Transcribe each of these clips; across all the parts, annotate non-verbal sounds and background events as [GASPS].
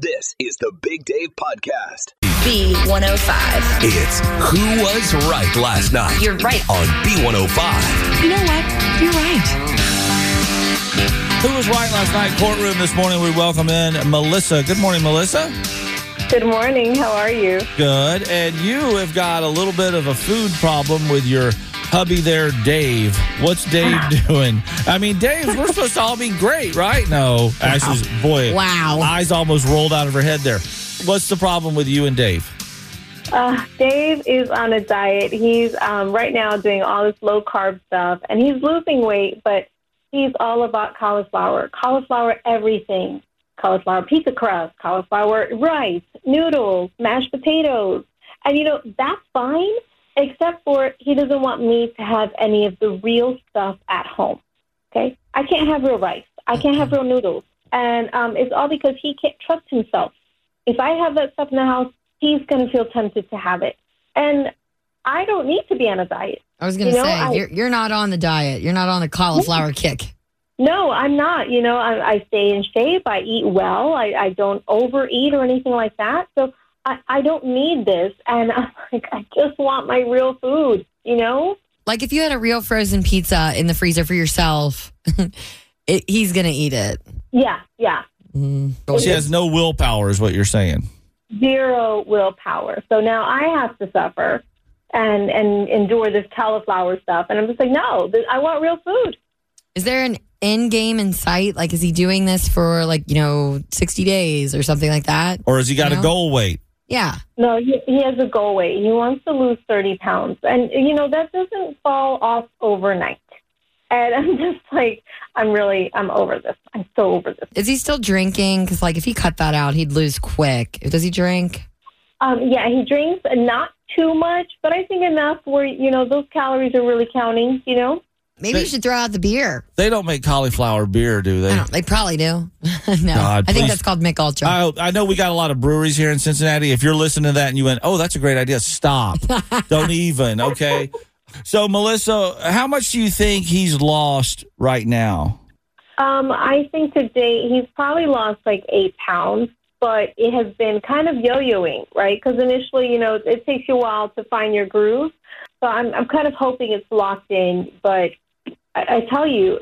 This is the Big Dave Podcast. B105. It's Who Was Right Last Night You're right. on B105. You know what? You're right. Who was right last night? Courtroom this morning. We welcome in Melissa. Good morning, Melissa. Good morning. How are you? Good. And you have got a little bit of a food problem with your hubby there, Dave. What's Dave doing? I mean, Dave, we're supposed to all be great, right? No. Ashley's, boy, Wow. eyes almost rolled out of her head there. What's the problem with you and Dave? Uh, Dave is on a diet. He's um, right now doing all this low carb stuff, and he's losing weight, but he's all about cauliflower. Cauliflower everything. Cauliflower pizza crust, cauliflower rice, noodles, mashed potatoes. And, you know, that's fine, except for he doesn't want me to have any of the real stuff at home. Okay? I can't have real rice. I can't have real noodles. And um, it's all because he can't trust himself. If I have that stuff in the house, he's going to feel tempted to have it. And I don't need to be on a diet. I was going to You know, say I- you're you're not on the diet. You're not on the cauliflower kick. No, I'm not. You know, I, I stay in shape. I eat well. I, I don't overeat or anything like that. So I, I don't need this. And I'm like, I just want my real food, you know? Like if you had a real frozen pizza in the freezer for yourself, [LAUGHS] it, he's going to eat it. Yeah, yeah. Mm. She has no willpower, is what you're saying. Zero willpower. So now I have to suffer and, and endure this cauliflower stuff. And I'm just like, no, th- I want real food. Is there an end game in sight? Like, is he doing this for like you know sixty days or something like that? Or has he got No. a goal weight? Yeah. No, he, he has a goal weight. He wants to lose 30 pounds. And, you know, that doesn't fall off overnight. And I'm [LAUGHS] just like, I'm really, I'm over this. I'm so over this. Is he still drinking? Because like if he cut that out, he'd lose quick. Does he drink? Um, yeah, he drinks not too much, but I think enough where, you know, those calories are really counting, you know? Maybe They- you should throw out the beer. They don't make cauliflower beer, do I they? don't, they probably do. [LAUGHS] no, God, I think that's called Mich Ultra. I, I know we got a lot of breweries here in Cincinnati. If you're listening to that and you went, oh, that's a great idea, stop. [LAUGHS] Don't even, okay? So, Melissa, how much do you think he's lost right now? Um, I think to date he's probably lost like eight pounds, but it has been kind of yo-yoing, right? Because initially, you know, it takes you a while to find your groove. So I'm, I'm kind of hoping it's locked in, but I, I tell you,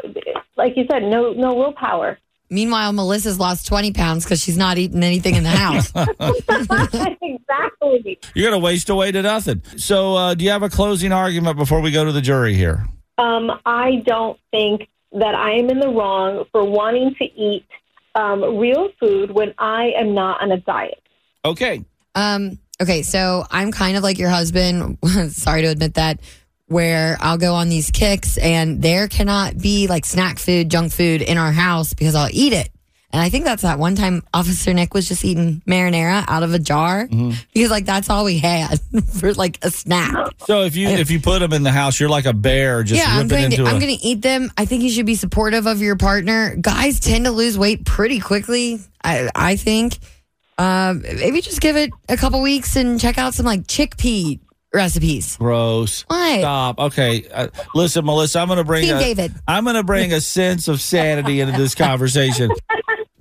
like you said, no, no willpower. Meanwhile, Melissa's lost 20 pounds because she's not eating anything in the house. [LAUGHS] exactly. You're going to waste away to nothing. So, uh, do you have a closing argument before we go to the jury here? Um, I don't think that I am in the wrong for wanting to eat um, real food when I am not on a diet. Okay. um, okay, so I'm kind of like your husband. [LAUGHS] Sorry to admit that. Where I'll go on these kicks and there cannot be like snack food, junk food in our house because I'll eat it. And I think that's that one time Officer Nick was just eating marinara out of a jar because like that's all we had [LAUGHS] for like a snack. So, if you if you put them in the house, you're like a bear just yeah, I'm going to I'm going to eat them. I think you should be supportive of your partner. Guys tend to lose weight pretty quickly. I I think. Um, maybe just give it a couple weeks and check out some like chickpea recipes. Gross. What? Stop. Okay. Uh, listen, Melissa, I'm going to bring Team a, David. I'm going to bring a sense of sanity into this conversation. [LAUGHS]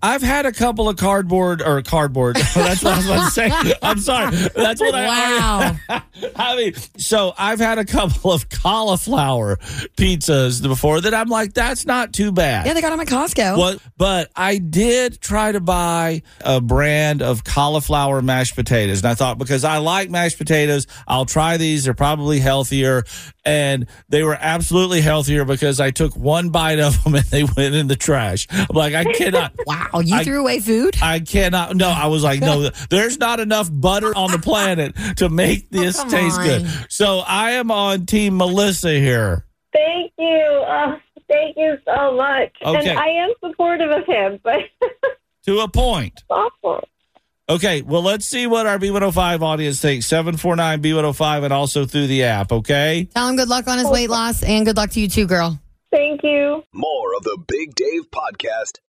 I've had a couple of cardboard or cardboard. [LAUGHS] That's what I was about to say. I'm sorry. That's what I. Wow. [LAUGHS] I mean, so I've had a couple of cauliflower pizzas before that I'm like, that's not too bad. Yeah, they got them at Costco. What, but I did try to buy a brand of cauliflower mashed potatoes. And I thought, because I like mashed potatoes, I'll try these. They're probably healthier. And they were absolutely healthier because I took one bite of them [LAUGHS] and they went in the trash. I'm like, I cannot. Wow, you I- threw away food? I cannot. No, I was like, no, [LAUGHS] there's not enough butter on the planet to make this Oh, come taste good. So I am on Team Melissa here. Thank you. Uh, thank you so much. Okay. And I am supportive of him, but [LAUGHS] To a point. awful. Okay, well, let's see what our B105 audience thinks. 749 B105 and also through the app, okay? Tell him good luck on his weight loss and good luck to you too, girl. Thank you. More of the Big Dave Podcast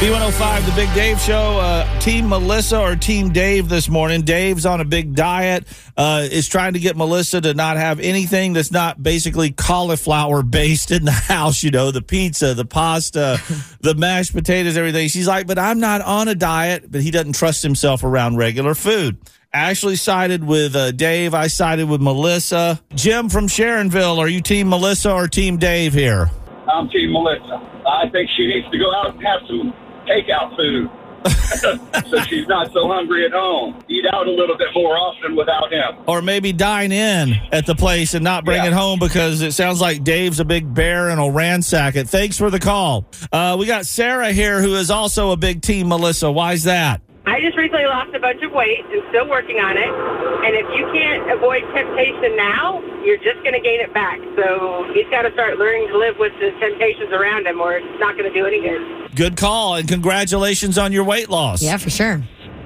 B105, the Big Dave Show. Uh, team Melissa or Team Dave this morning. Dave's on a big diet, uh, is trying to get Melissa to not have anything that's not basically cauliflower based in the house. You know, the pizza, the pasta, [LAUGHS] the mashed potatoes, everything. She's like, but I'm not on a diet, but he doesn't trust himself around regular food. Ashley sided with uh, Dave. I sided with Melissa. Jim from Sharonville, are you Team Melissa or Team Dave here? I'm Team Melissa. I think she needs to go out and have some takeout food. [LAUGHS] so she's not so hungry at home. Eat out a little bit more often without him. or maybe dine in at the place and not bring Yeah. it home because it sounds like Dave's a big bear and will ransack it. Thanks for the call. Uh, we got Sarah here who is also a big team, Melissa. Why's that? I just recently lost a bunch of weight and still working on it. And if you can't avoid temptation now, you're just going to gain it back. So he's got to start learning to live with the temptations around him, or it's not going to do any good. Good call and congratulations on your weight loss. Yeah, for sure.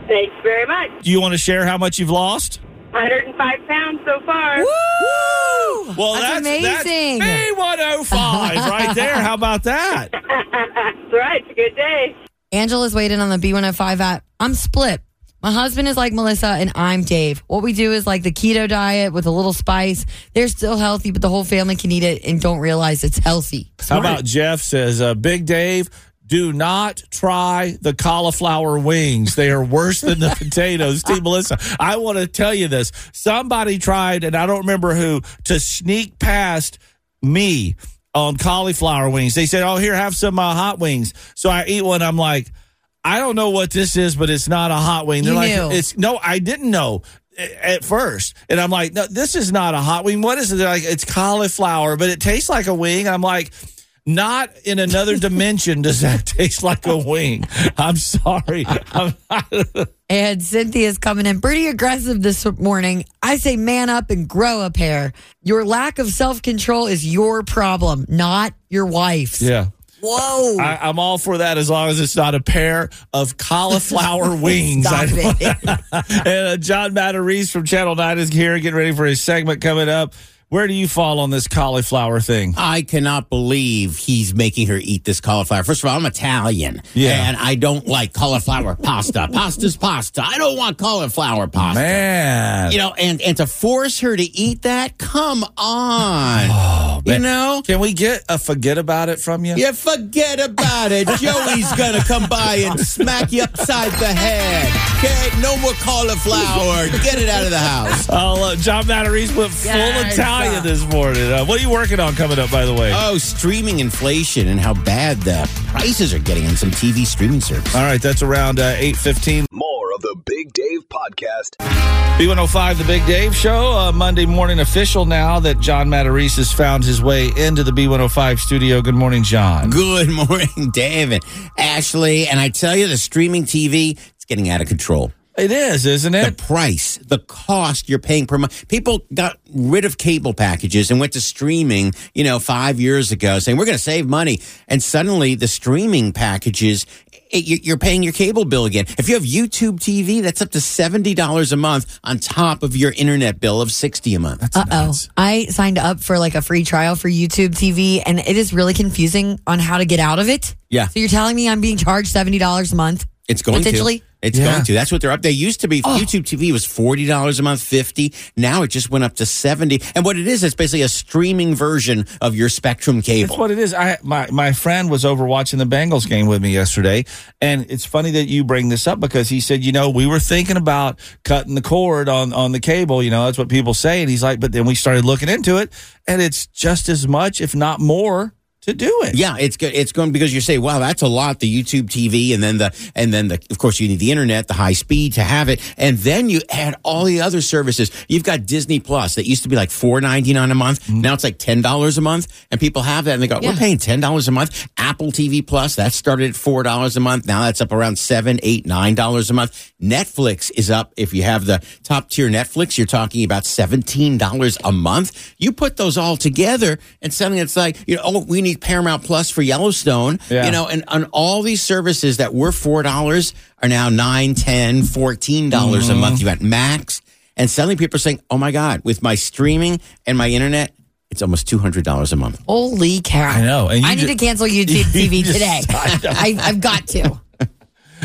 Thanks very much. Do you want to share how much you've lost? 105 pounds so far. Woo! Well, that's, that's amazing. B105 right there. How about that? [LAUGHS] That's right. It's a good day. Angela's waiting on the B105 app. I'm split. My husband is like Melissa and I'm Dave. What we do is like the keto diet with a little spice. They're still healthy, but the whole family can eat it and don't realize it's healthy. How about Jeff says, uh, Big Dave, do not try the cauliflower wings. They are worse than the [LAUGHS] potatoes. Team Melissa, I want to tell you this. Somebody tried, and I don't remember who, to sneak past me on cauliflower wings. They said, Oh, here, have some uh, hot wings. So I eat one. I'm like, I don't know what this is, but it's not a hot wing. They're You like, knew. it's no, I didn't know at first. And I'm like, no, this is not a hot wing. What is it? They're like, it's cauliflower, but it tastes like a wing. I'm like, not in another dimension does that [LAUGHS] taste like a wing. I'm sorry. I'm And Cynthia's coming in pretty aggressive this morning. I say man up and grow a pair. Your lack of self control is your problem, not your wife's. yeah. Whoa. I, I'm all for that as long as it's not a pair of cauliflower [LAUGHS] wings. Stop I- it. [LAUGHS] and uh, John Matarese from Channel 9 is here getting ready for his segment coming up. Where do you fall on this cauliflower thing? I cannot believe he's making her eat this cauliflower. First of all, I'm Italian. Yeah. And I don't like cauliflower pasta. [LAUGHS] Pasta's pasta. I don't want cauliflower pasta. Man. You know, and, and to force her to eat that? Come on. [SIGHS] Oh, you know? Can we get a forget about it from you? Yeah, forget about it. [LAUGHS] Joey's gonna come by and smack you upside the head. Okay, no more cauliflower. Get it out of the house. Oh, uh, John Matarese went full Yes. Italian this morning. Uh, what are you working on coming up, by the way? Oh, streaming inflation and how bad the prices are getting on some TV streaming service. All right, that's around uh, 8.15. More of the Big Dave Podcast. B105, The Big Dave Show, uh, Monday morning official now that John Matarese has found his way into the B105 studio. Good morning, John. Good [LAUGHS] morning, David, Ashley, and I tell you, the streaming TV it's getting out of control. It is, isn't it? The price, the cost you're paying per month. People got rid of cable packages and went to streaming, you know, five years ago, saying we're going to save money, and suddenly the streaming packages. It, you- you're paying your cable bill again. If you have YouTube TV, that's up to seventy dollars a month on top of your internet bill of sixty a month. Uh oh. I signed up for like a free trial for YouTube TV and it is really confusing on how to get out of it. Yeah. So you're telling me I'm being charged $70 a month? It's going Potentially? to. It's Yeah. going to. That's what they're up. They used to be oh. YouTube TV was forty dollars a month, fifty. Now it just went up to seventy. And what it is, it's basically a streaming version of your Spectrum cable. That's what it is. I my my friend was over watching the Bengals game with me yesterday, and it's funny that you bring this up because he said, you know, we were thinking about cutting the cord on on the cable. You know, that's what people say, and he's like, but then we started looking into it, and it's just as much, if not more, to do it. Yeah, it's good. It's going because you say, "Wow, that's a lot." The YouTube TV, and then the and then the of course you need the internet, the high speed to have it, and then you add all the other services. You've got Disney Plus that used to be like four ninety nine a month. Mm-hmm. Now it's like ten dollars a month, and people have that and they go, "We're paying ten dollars a month." Apple TV Plus that started at four dollars a month. Now that's up around seven, eight, nine dollars a month. Netflix is up. If you have the top tier Netflix, you're talking about seventeen dollars a month. You put those all together, and suddenly it's like, you know, oh, we need Paramount Plus for Yellowstone. Yeah. You know, and on all these services that were four dollars are now nine, ten, fourteen dollars a month. Mm-hmm. You got Max, and suddenly people are saying, "Oh my God!" With my streaming and my internet, it's almost two hundred dollars a month. Holy cow. I know, and you I need to cancel YouTube TV [LAUGHS] you today. I, I've got to.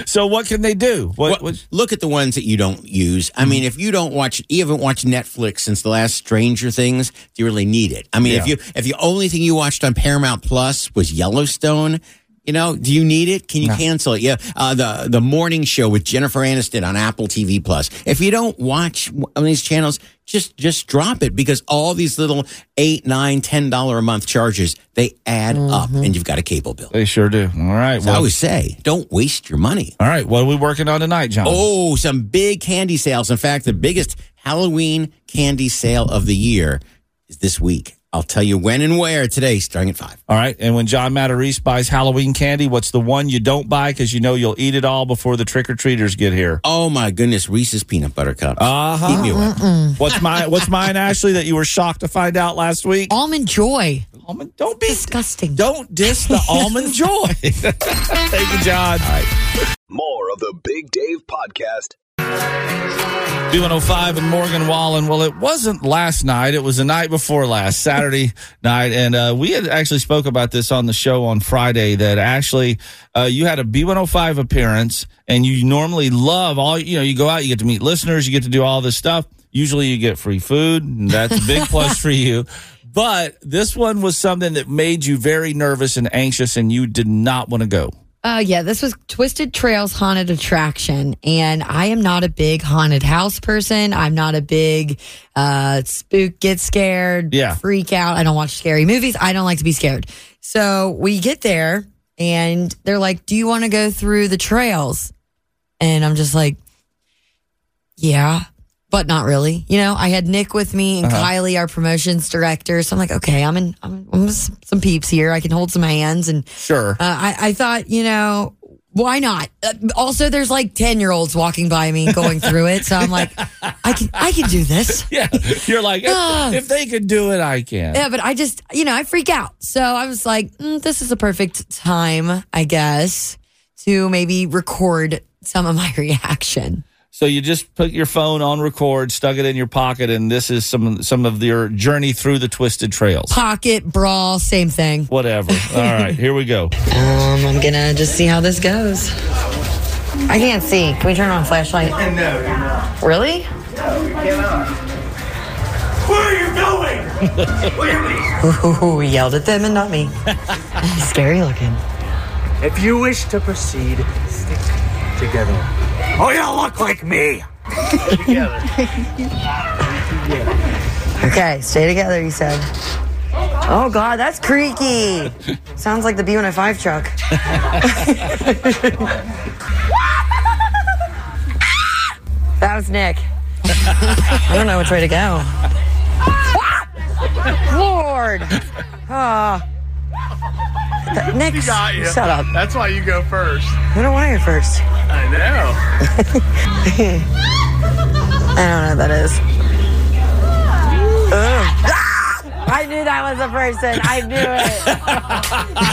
So what can they do? What, Well, look at the ones that you don't use. I mean, if you don't watch, you haven't watched Netflix since the last Stranger Things. Do you really need it? I mean, if you if the only thing you watched on Paramount Plus was Yellowstone, you know, do you need it? Can you cancel it? Yeah, uh, the the morning show with Jennifer Aniston on Apple TV Plus. If you don't watch one of these channels, just just drop it because all these little eight, nine, ten dollar a month charges they add up, mm-hmm. and you've got a cable bill. they sure do. All right. So I Well, always say, don't waste your money. all right. What are we working on tonight, John? Oh, some big candy sales. In fact, the biggest Halloween candy sale of the year is this week. I'll tell you when and where today, starting at five. All right. And when John Matarese buys Halloween candy, what's the one you don't buy because you know you'll eat it all before the trick or treaters get here? Oh my goodness, Reese's peanut butter cups. Uh-huh. Keep me away. What's mine? What's mine, Ashley? That you were shocked to find out last week? Almond Joy. Almond. Don't be. Disgusting. Don't diss the almond joy. [LAUGHS] Thank you, John. More of the Big Dave Podcast B105 and Morgan Wallen. Well, it wasn't last night. It was the night before last, Saturday [LAUGHS] night. And uh, we had actually spoke about this on the show on Friday that actually uh, you had a B105 appearance and you normally love all, you know, you go out, you get to meet listeners, you get to do all this stuff. Usually you get free food, and that's a big plus for you. But this one was something that made you very nervous and anxious, and you did not want to go. Uh, yeah, this was Twisted Trails Haunted Attraction, and I am not a big haunted house person. I'm not a big uh, spook, get scared, Yeah. freak out. I don't watch scary movies. I don't like to be scared. So we get there, and they're like, "Do you want to go through the trails?" And I'm just like, "Yeah." But not really, you know. I had Nick with me and Kylie, our promotions director. So I'm like, okay, I'm in. I'm, I'm some peeps here. I can hold some hands, and Sure. uh, I, I thought, you know, why not? Uh, also, there's like ten year olds walking by me going through it, so I'm like, I can, I can do this. [LAUGHS] yeah. You're like, if, if they could do it, I can. Yeah, but I just, you know, I freak out. So I was like, mm, this is a perfect time, I guess, to maybe record some of my [LAUGHS] reaction. So you just put your phone on record, stuck it in your pocket, and this is some some of your journey through the twisted trails. Pocket brawl, same thing. Whatever. All right, here we go. [LAUGHS] Um, I'm gonna just see how this goes. I can't see. Can we turn on flashlight? No. You're not. Really? No, you cannot. Where are you going? Look at me. Ooh, he yelled at them and not me. [LAUGHS] Scary looking. If you wish to proceed, stick together. Oh, you look like me. together. [LAUGHS] Okay, stay together, he said. Oh, God, that's creaky. Sounds like the B105 truck. [LAUGHS] that was Nick. I don't know which way to go. [LAUGHS] Lord. Oh. Th- [LAUGHS] Nick, got you. shut up. That's why you go first. I don't want to go first. I know. [LAUGHS] I don't know what that is. Ah! I knew that was a person. I knew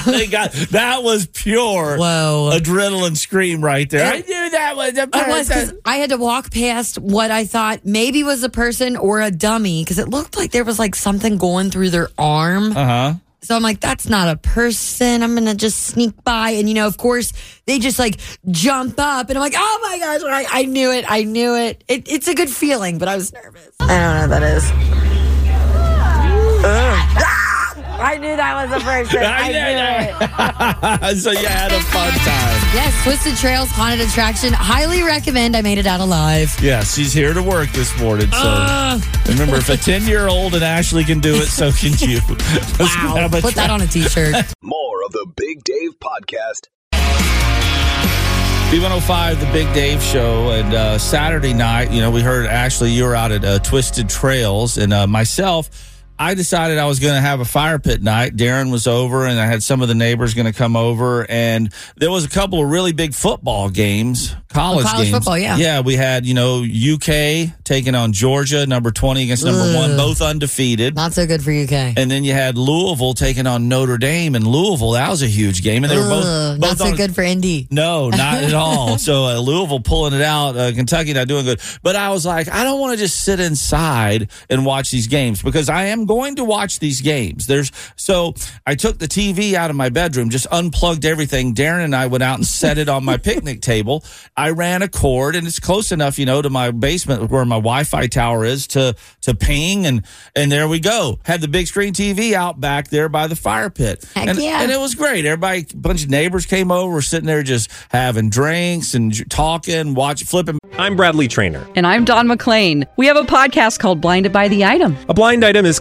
it. [LAUGHS] they got that was pure Whoa. adrenaline scream right there. I knew that was a It was 'cause person. I had to walk past what I thought maybe was a person or a dummy because it looked like there was like something going through their arm. Uh huh. So I'm like, that's not a person. I'm gonna just sneak by, and you know, of course, they just like jump up, and I'm like, oh my gosh, I, I knew it, I knew it. it. It's a good feeling, but I was nervous. I don't know what that is. Ugh. I knew that was a person. [LAUGHS] I knew it. [LAUGHS] so you had a fun time. Yes, Twisted Trails Haunted Attraction. Highly recommend. I made it out alive. Yeah, she's here to work this morning. So Uh, remember, if a ten year old and Ashley can do it, so can you. [LAUGHS] Wow. have a Put that on a t shirt. More of the Big Dave Podcast B105, the Big Dave Show, and uh, Saturday night, you know, we heard Ashley, you were out at uh, Twisted Trails, and uh, myself, I decided I was going to have a fire pit night. Darren was over, and I had some of the neighbors going to come over, and there was a couple of really big football games, college, Oh, college games. football, yeah. Yeah, we had, you know, UK taking on Georgia, number 20 against number Ugh. one, both undefeated. Not so good for UK. And then you had Louisville taking on Notre Dame, and Louisville, that was a huge game, and they were both, Ugh, both not so on- good for Indy. no, not at [LAUGHS] all. So uh, Louisville pulling it out, uh, Kentucky not doing good. But I was like, I don't want to just sit inside and watch these games because I am I'm going to watch these games. There's so I took the TV out of my bedroom, just unplugged everything. Darren and I went out and set it on my [LAUGHS] picnic table. I ran a cord, and it's close enough, you know, to my basement where my Wi-Fi tower is to to ping, and and there we go. Had the big screen TV out back there by the fire pit, Heck and, yeah. and it was great. Everybody, a bunch of neighbors came over, were sitting there just having drinks and talking, watch flipping. I'm Bradley Trainer. And I'm Don McClain. We have a podcast called Blinded by the Item. A blind item is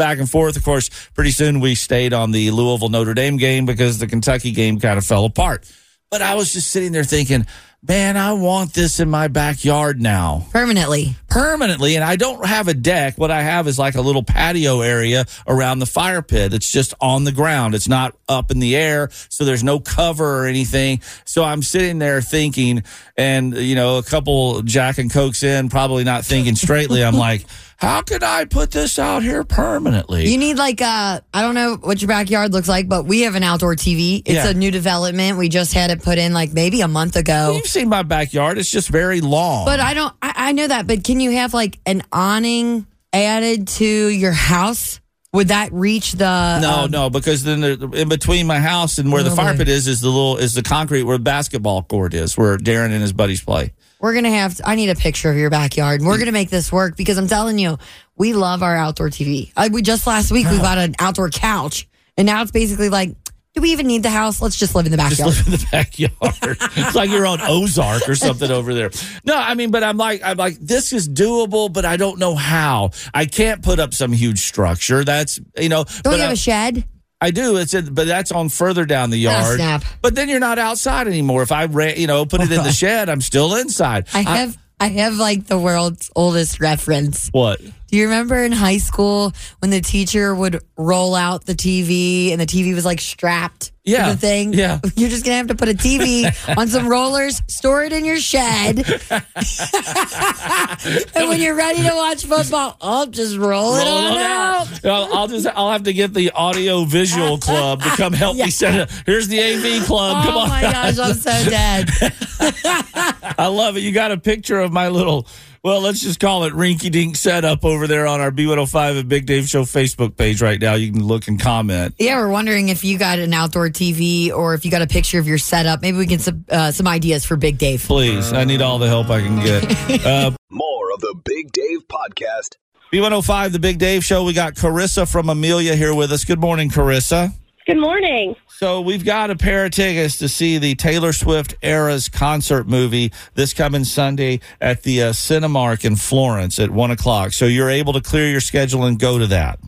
Back and forth. Of course, pretty soon we stayed on the Louisville Notre Dame game because the Kentucky game kind of fell apart. But I was just sitting there thinking, man, I want this in my backyard now Permanently. permanently. And I don't have a deck. What I have is like a little patio area around the fire pit. It's just on the ground. It's not up in the air. So there's no cover or anything. So I'm sitting there thinking, and, you know, a couple Jack and Cokes in, probably not thinking straightly. I'm [LAUGHS] like, how could I put this out here permanently? You need like uh I don't know what your backyard looks like, but we have an outdoor TV. It's Yeah. a new development. We just had it put in like maybe a month ago. You've seen my backyard. It's just very long. But I don't I, I know that, but can you have like an awning added to your house? Would that reach the no, um, no, because then the, in between my house and where the Oh, fire boy. pit is, is the little is the concrete where the basketball court is, where Darren and his buddies play. We're gonna have. To, I need a picture of your backyard. We're gonna make this work because I'm telling you, we love our outdoor TV. Uh, we just last week we got an outdoor couch, and now it's basically like, do we even need the house? Let's just live in the backyard. Just live in the backyard. [LAUGHS] it's like you're on Ozark or something over there. No, I mean, but I'm like, I'm like, this is doable, but I don't know how. I can't put up some huge structure. That's you know. Don't but you have I- a shed? I do. It's in, but that's on further down the Oh, yard. snap. But then you're not outside anymore. If I ran, you know, put it in the [LAUGHS] shed, I'm still inside. I have. I have like the world's oldest reference. what? Do you remember in high school when the teacher would roll out the TV and the TV was like strapped Yeah, to the thing? yeah. [LAUGHS] You're just going to have to put a TV [LAUGHS] on some rollers, store it in your shed. [LAUGHS] and when you're ready to watch football, I'll just roll, it Roll on it out. I'll, I'll just I'll have to get the audio visual club to come help me set it. Up. Here's the AV club. come Oh on. my gosh, I'm so dead. I love it. You got a picture of my little well, let's just call it rinky dink setup over there on our B105 and Big Dave Show Facebook page right now. You can look and comment. Yeah, we're wondering if you got an outdoor TV or if you got a picture of your setup. Maybe we can some uh, some ideas for Big Dave. Please. I need all the help I can get. [LAUGHS] Uh, More of the Big Dave Podcast. B105, the Big Dave Show. We got Carissa from Amelia here with us. Good morning, Carissa. Good morning. So we've got a pair of tickets to see the Taylor Swift Eras concert movie this coming Sunday at the uh, Cinemark in Florence at one o'clock. So you're able to clear your schedule and go to that.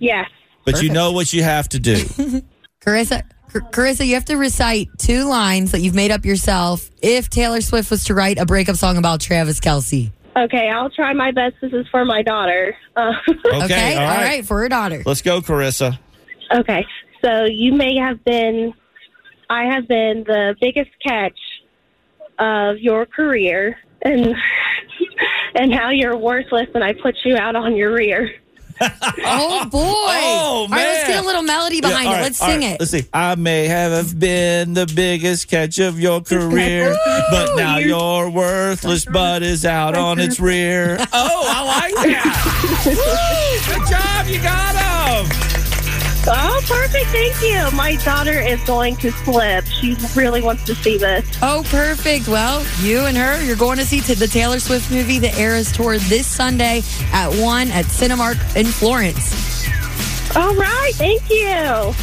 Yes. But you know what you have to do. [LAUGHS] Carissa, Car- Carissa, you have to recite two lines that you've made up yourself. If Taylor Swift was to write a breakup song about Travis Kelce, Okay, I'll try my best. This is for my daughter. Uh, [LAUGHS] Okay, all all right. right, for her daughter. Let's go, Carissa. Okay, so you may have been, I have been the biggest catch of your career, and [LAUGHS] and how you're worthless, and I put you out on your rear. Oh [LAUGHS] boy! Oh, All right, let's get a little melody behind Yeah, it. right, Let's sing right, it. Let's see. I may have been the biggest catch of your career, but now you're worthless, [LAUGHS] butt is out on its rear. Oh, I like that. Woo! Good job. You got him. Oh, perfect! Thank you. My daughter is going to flip. She really wants to see this. Oh, perfect. Well, you and her, you're going to see t- the Taylor Swift movie, The Eras Tour, this Sunday at 1 at Cinemark in Florence. All right, thank you.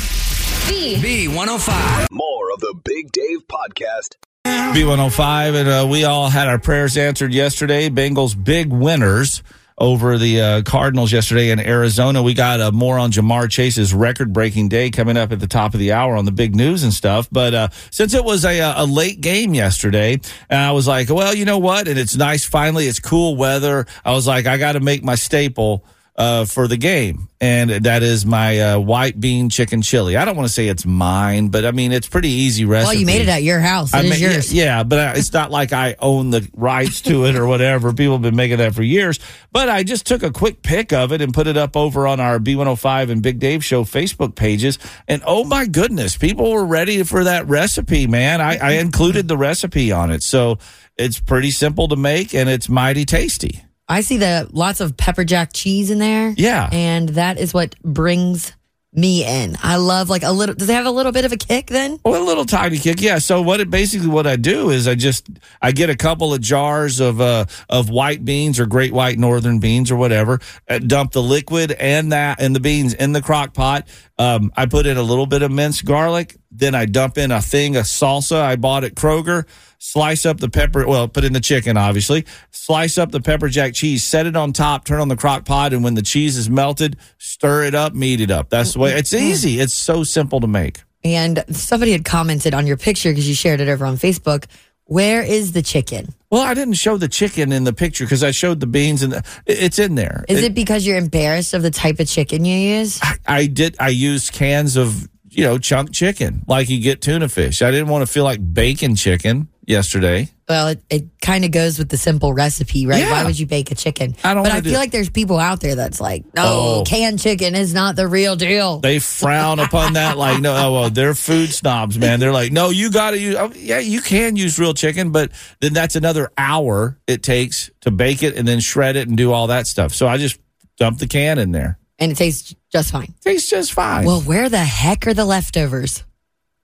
B. B105. More of the Big Dave Podcast. B105, and uh, we all had our prayers answered yesterday. Bengals big winners over the uh, Cardinals yesterday in Arizona. We got uh, more on Ja'Marr Chase's record breaking day coming up at the top of the hour on the big news and stuff. But uh, since it was a, a late game yesterday, and I was like, well, you know what? And it's nice finally. It's cool weather. I was like, I got to make my staple uh, for the game, and that is my uh, white bean chicken chili. I don't want to say it's mine, but I mean it's pretty easy recipe. Well, you made it at your house. It I is yeah, yours. yeah, but I- it's not like I own the rights to it or whatever. People have been making that for years. But I just took a quick pic of it and put it up over on our B105 and Big Dave Show Facebook pages. And oh my goodness, people were ready for that recipe, man. I, I included the recipe on it. So it's pretty simple to make and it's mighty tasty. I see the lots of pepper jack cheese in there. Yeah. And that is what brings me in. I love like a little does it have a little bit of a kick then? Well, a little tiny kick, yeah. So what it basically what I do is I just I get a couple of jars of uh of white beans or great white northern beans or whatever. uh, dump the liquid and that and the beans in the crock pot. Um, I put in a little bit of minced garlic. Then I dump in a thing a salsa I bought at Kroger. Slice up the pepper. Well, put in the chicken, obviously. Slice up the pepper jack cheese. Set it on top. Turn on the crock pot, and when the cheese is melted, stir it up, meat it up. That's the way. It's mm-hmm. easy. It's so simple to make. And somebody had commented on your picture because you shared it over on Facebook. Where is the chicken? Well, I didn't show the chicken in the picture because I showed the beans and the, it's in there. Is it because you're embarrassed of the type of chicken you use? I did. I used cans of you know chunk chicken like you get tuna fish. I didn't want to feel like bacon chicken yesterday. Well, it, it kind of goes with the simple recipe, right? Yeah. Why would you bake a chicken? I don't But I feel like there's people out there that's like, no, Oh. canned chicken is not the real deal. They frown upon that like no. Oh, well, they're food snobs, man. They're like, no, you got to use. Oh, yeah, you can use real chicken, but then that's another hour it takes to bake it and then shred it and do all that stuff. So I just dump the can in there. And it tastes just fine. Tastes just fine. Well, where the heck are the leftovers?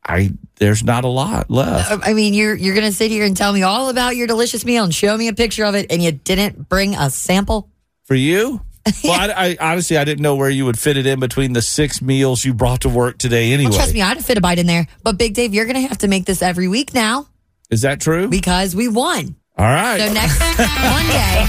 I there's not a lot left. Um, I mean, you're you're gonna sit here and tell me all about your delicious meal and show me a picture of it, and you didn't bring a sample. For you? [LAUGHS] Well, I, I honestly I didn't know where you would fit it in between the six meals you brought to work today. Anyway, Well, trust me, I'd have fit a bite in there. But Big Dave, you're gonna have to make this every week now is that true? because we won. All right, So next [LAUGHS] Monday,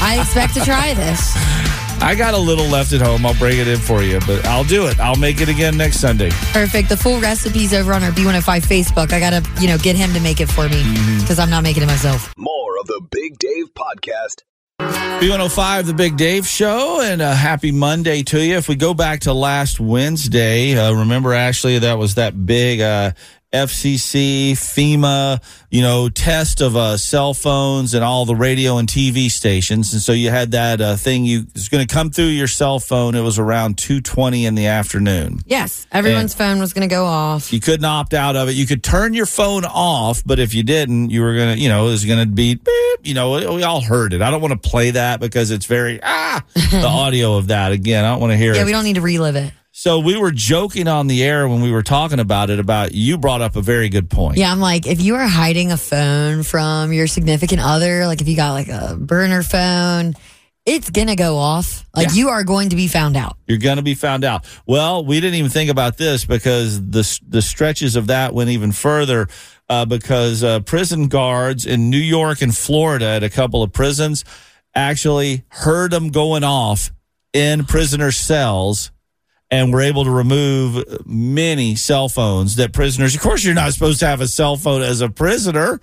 I expect to try this. I got a little left at home. I'll bring it in for you, but I'll do it. I'll make it again next Sunday. Perfect. The full recipes over on our B105 Facebook. I gotta, you know, get him to make it for me because I'm not making it myself. More of the Big Dave Podcast. B105, the Big Dave Show, and a happy Monday to you. If we go back to last Wednesday, uh, remember, Ashley, that was that big uh, FCC, FEMA, you know, test of uh, cell phones and all the radio and TV stations. And so you had that uh, thing you was going to come through your cell phone. It was around 2.20 in the afternoon. Yes, everyone's phone was gonna go off. You couldn't opt out of it. You could turn your phone off, but if you didn't, you were gonna, you know, it was gonna be, beep, you know, we all heard it. I don't want to play that because it's very ah the [LAUGHS] audio of that again. I don't want to hear it. Yeah, it. we don't need to relive it. So we were joking on the air when we were talking about it. About you brought up a very good point. Yeah, I'm like, if you are hiding a phone from your significant other, like if you got like a burner phone, it's gonna go off. Like Yeah. you are going to be found out. You're going to be found out. Well, we didn't even think about this because the the stretches of that went even further. Uh, because uh, prison guards in New York and Florida at a couple of prisons actually heard them going off in prisoner cells and we were able to remove many cell phones that prisoners. Of course, you're not supposed to have a cell phone as a prisoner,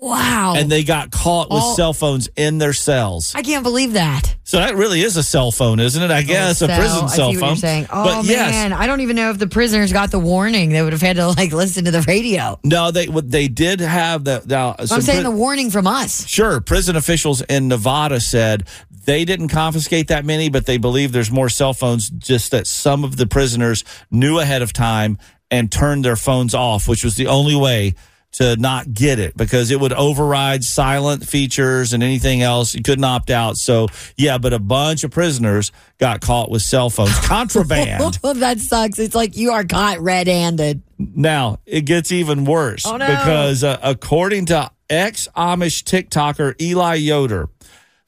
Wow. and they got caught with Oh. cell phones in their cells. I can't believe that. So that really is a cell phone, isn't it? I oh, guess a Cell, prison Oh, I cell phone. saying. Oh but yes, man, I don't even know if the prisoners got the warning. They would have had to like listen to the radio. No, they they did have the Now, I'm saying pri- the warning from us. sure, prison officials in Nevada said they didn't confiscate that many, but they believe there's more cell phones. Just that some of the prisoners knew ahead of time and turned their phones off, which was the only way to not get it because it would override silent features and anything else. You couldn't opt out. So yeah, but a bunch of prisoners got caught with cell phones, [LAUGHS] contraband. [LAUGHS] That sucks. It's like you are caught red-handed. Now it gets even worse Oh, no. because uh, according to ex Amish TikToker Eli Yoder,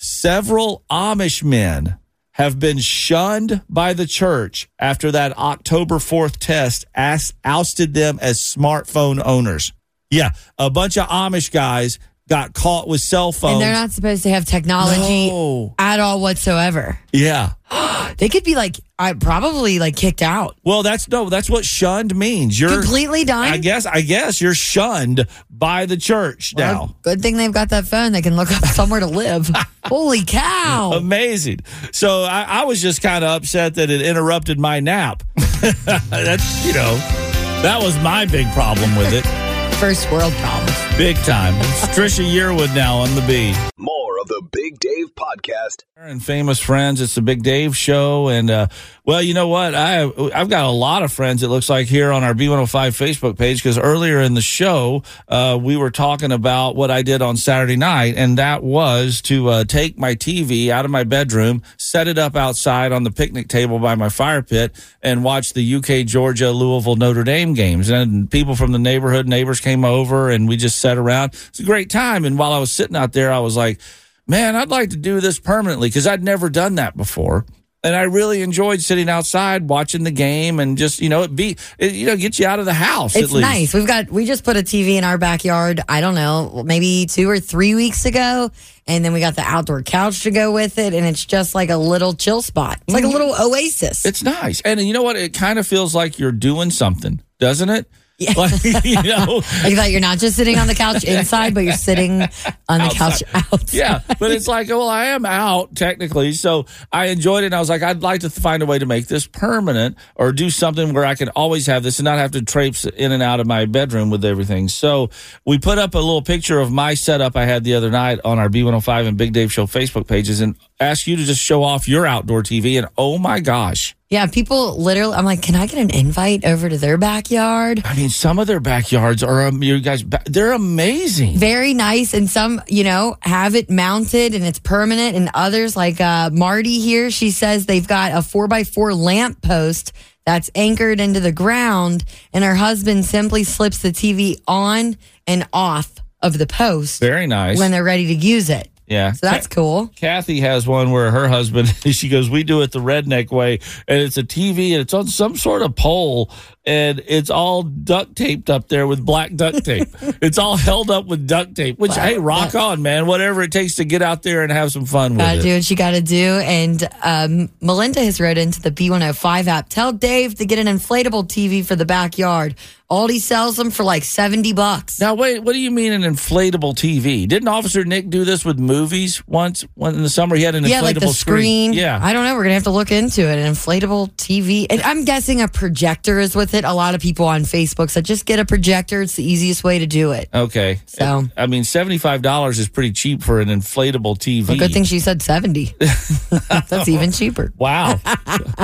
several Amish men have been shunned by the church after that October 4th test ousted them as smartphone owners. Yeah, a bunch of Amish guys got caught with cell phones. And they're not supposed to have technology No. at all whatsoever. [GASPS] yeah. [GASPS] They could be like, I probably like kicked out. Well, that's no, that's what shunned means. You're Completely done? I guess I guess you're shunned by the church now. Good thing they've got that phone. They can look up [LAUGHS] somewhere to live. [LAUGHS] Holy cow. Amazing. So I, I was just kind of upset that it interrupted my nap. [LAUGHS] That's you know, that was my big problem with it. First world problems. Big time. It's Trisha Yearwood now on the B. Dave Podcast. and famous friends. It's the Big Dave Show, and uh, well, you know what? I I've got a lot of friends. It looks like here on our B105 Facebook page because earlier in the show uh, we were talking about what I did on Saturday night, and that was to uh, take my TV out of my bedroom, set it up outside on the picnic table by my fire pit, and watch the UK Georgia Louisville Notre Dame games. And people from the neighborhood, neighbors came over, and we just sat around. It's a great time. And while I was sitting out there, I was like man, I'd like to do this permanently because I'd never done that before. And I really enjoyed sitting outside watching the game and just, you know, it be, it, you know, get you out of the house It's at least. nice. We've got we just put a TV in our backyard. I don't know, maybe two or three weeks ago, and then we got the outdoor couch to go with it, and it's just like a little chill spot. It's like a mm-hmm. little oasis. It's nice. And you know what? It kind of feels like you're doing something, doesn't it? Like, [LAUGHS] you know, [LAUGHS] like that you're not just sitting on the couch [LAUGHS] inside, but you're sitting on the couch outside. yeah, but it's like, well, I am out technically, so I enjoyed it. And I was like, I'd like to find a way to make this permanent, or do something where I can always have this and not have to traipse in and out of my bedroom with everything. So we put up a little picture of my setup I had the other night on our B105 and Big Dave Show Facebook pages, and ask you to just show off your outdoor TV. And oh my gosh. Yeah, people literally. I'm like, can I get an invite over to their backyard? I mean, some of their backyards are, um, you guys, they're amazing. Very nice, and some, you know, have it mounted and it's permanent, and others like uh, Marty here, she says they've got a four by four lamp post that's anchored into the ground, and her husband simply slips the TV on and off of the post Very nice. when they're ready to use it. Yeah. So that's cool. Kathy has one where her husband, [LAUGHS] she goes, We do it the redneck way. And it's a TV and it's on some sort of pole and it's all duct taped up there with black duct tape. [LAUGHS] it's all held up with duct tape, which, hey, rock on, man. Whatever it takes to get out there and have some fun with Gotta do what you gotta do. And um, Melinda has wrote into the B105 app. Tell Dave to get an inflatable TV for the backyard. Aldi sells them for like 70 bucks. Now, wait, what do you mean an inflatable TV? Didn't Officer Nick do this with movies once? When in the summer he had an yeah, inflatable like the screen. Yeah. I don't know. We're gonna have to look into it. An inflatable TV. And I'm guessing a projector is with it. A lot of people on Facebook said just get a projector. It's the easiest way to do it. Okay. So- I mean, $75 is pretty cheap for an inflatable TV. Well, good thing she said 70. [LAUGHS] That's even cheaper. [LAUGHS] Wow.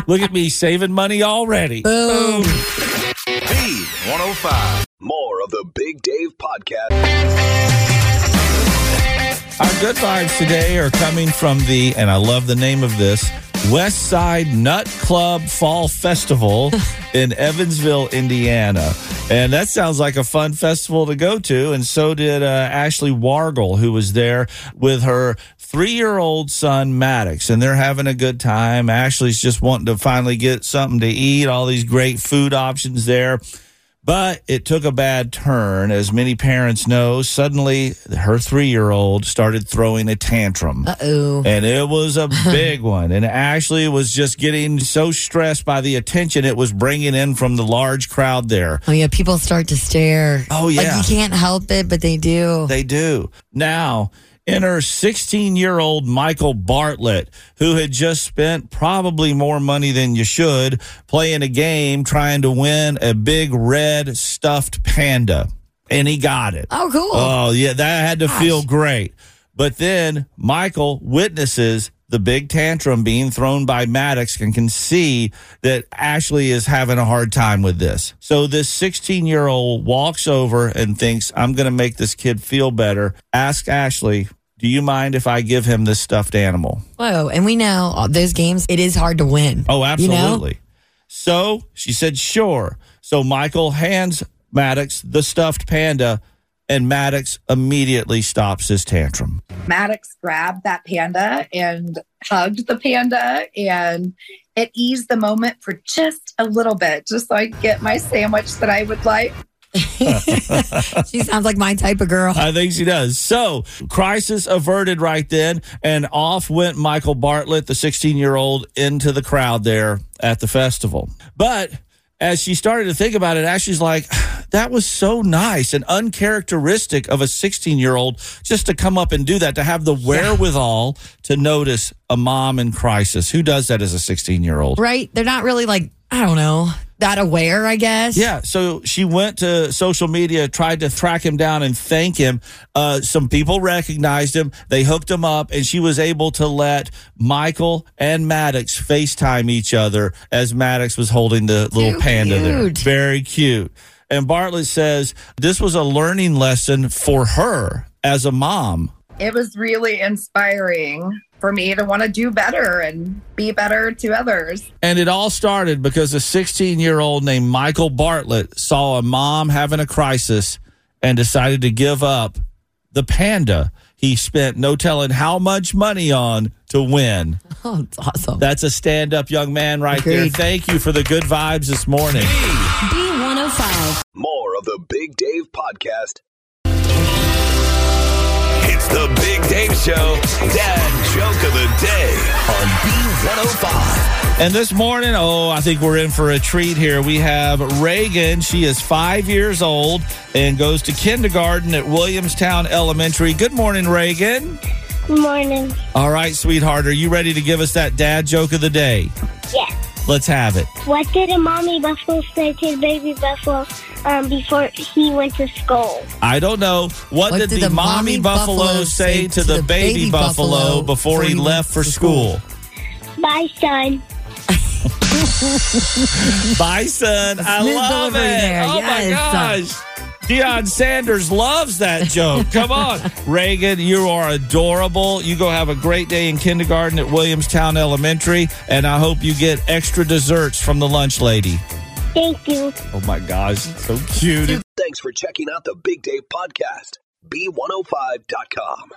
Look at me saving money already. Boom. B105. More of the Big Dave Podcast. Our good vibes today are coming from the, and I love the name of this, West Side Nut Club Fall Festival [LAUGHS] in Evansville, Indiana. And that sounds like a fun festival to go to. And so did uh, Ashley Wargle, who was there with her three year old son, Maddox. And they're having a good time. Ashley's just wanting to finally get something to eat, all these great food options there. But it took a bad turn. As many parents know, suddenly her three year old started throwing a tantrum. Uh oh. And it was a [LAUGHS] big one. And Ashley was just getting so stressed by the attention it was bringing in from the large crowd there. Oh, yeah. People start to stare. Oh, yeah. Like you can't help it, but they do. They do. Now, enter 16 year old Michael Bartlett, who had just spent probably more money than you should playing a game trying to win a big red stuffed panda. And he got it. Oh, cool. Oh, yeah, that had to feel great. But then Michael witnesses the big tantrum being thrown by Maddox and can see that Ashley is having a hard time with this. So this 16 year old walks over and thinks, I'm going to make this kid feel better. Ask Ashley, do you mind if I give him this stuffed animal? Whoa. And we know those games, it is hard to win. Oh, You know? absolutely. So she said, sure. So Michael hands Maddox the stuffed panda, and Maddox immediately stops his tantrum. Maddox grabbed that panda and hugged the panda, and it eased the moment for just a little bit, just so I could get my sandwich that I would like. [LAUGHS] she sounds like my type of girl. I think she does. So, crisis averted right then, and off went Michael Bartlett, the 16 year old, into the crowd there at the festival. But as she started to think about it, Ashley's like, [SIGHS] that was so nice and uncharacteristic of a 16 year old just to come up and do that, to have the wherewithal to notice a mom in crisis. Who does that as a 16 year old? Right? They're not really like, I don't know, that aware, I guess. Yeah, so she went to social media, tried to track him down and thank him. Uh, some people recognized him. They hooked him up, and she was able to let Michael and Maddox FaceTime each other as Maddox was holding the little Too panda there. Very cute. And Bartlett says this was a learning lesson for her as a mom. It was really inspiring for me to want to do better and be better to others. And it all started because a 16 year old named Michael Bartlett saw a mom having a crisis and decided to give up the panda he spent no telling how much money on to win. [LAUGHS] Oh, it's awesome. That's a stand up young man right there. Thank you for the good vibes this morning. B105. More of the Big Dave Podcast. It's the Big Dave Show, Dad Joke of the Day on B105. And this morning, oh, I think we're in for a treat here. We have Reagan. She is five years old and goes to kindergarten at Williamstown Elementary. Good morning, Reagan. Good morning. All right, sweetheart, are you ready to give us that dad joke of the day? Yes. Let's have it. What did a mommy buffalo say to the baby buffalo um, before he went to school? I don't know. What, did, the, mommy buffalo, say to the baby buffalo before he left for school? Bye, son. [LAUGHS] Bye, son. I love it. there. Oh, my Yes. gosh. Deion Sanders loves that joke. [LAUGHS] Come on. Reagan, you are adorable. You go have a great day in kindergarten at Williamstown Elementary, and I hope you get extra desserts from the lunch lady. Thank you. Oh, my gosh. So cute. Thanks for checking out the Big Dave Podcast. B105.com.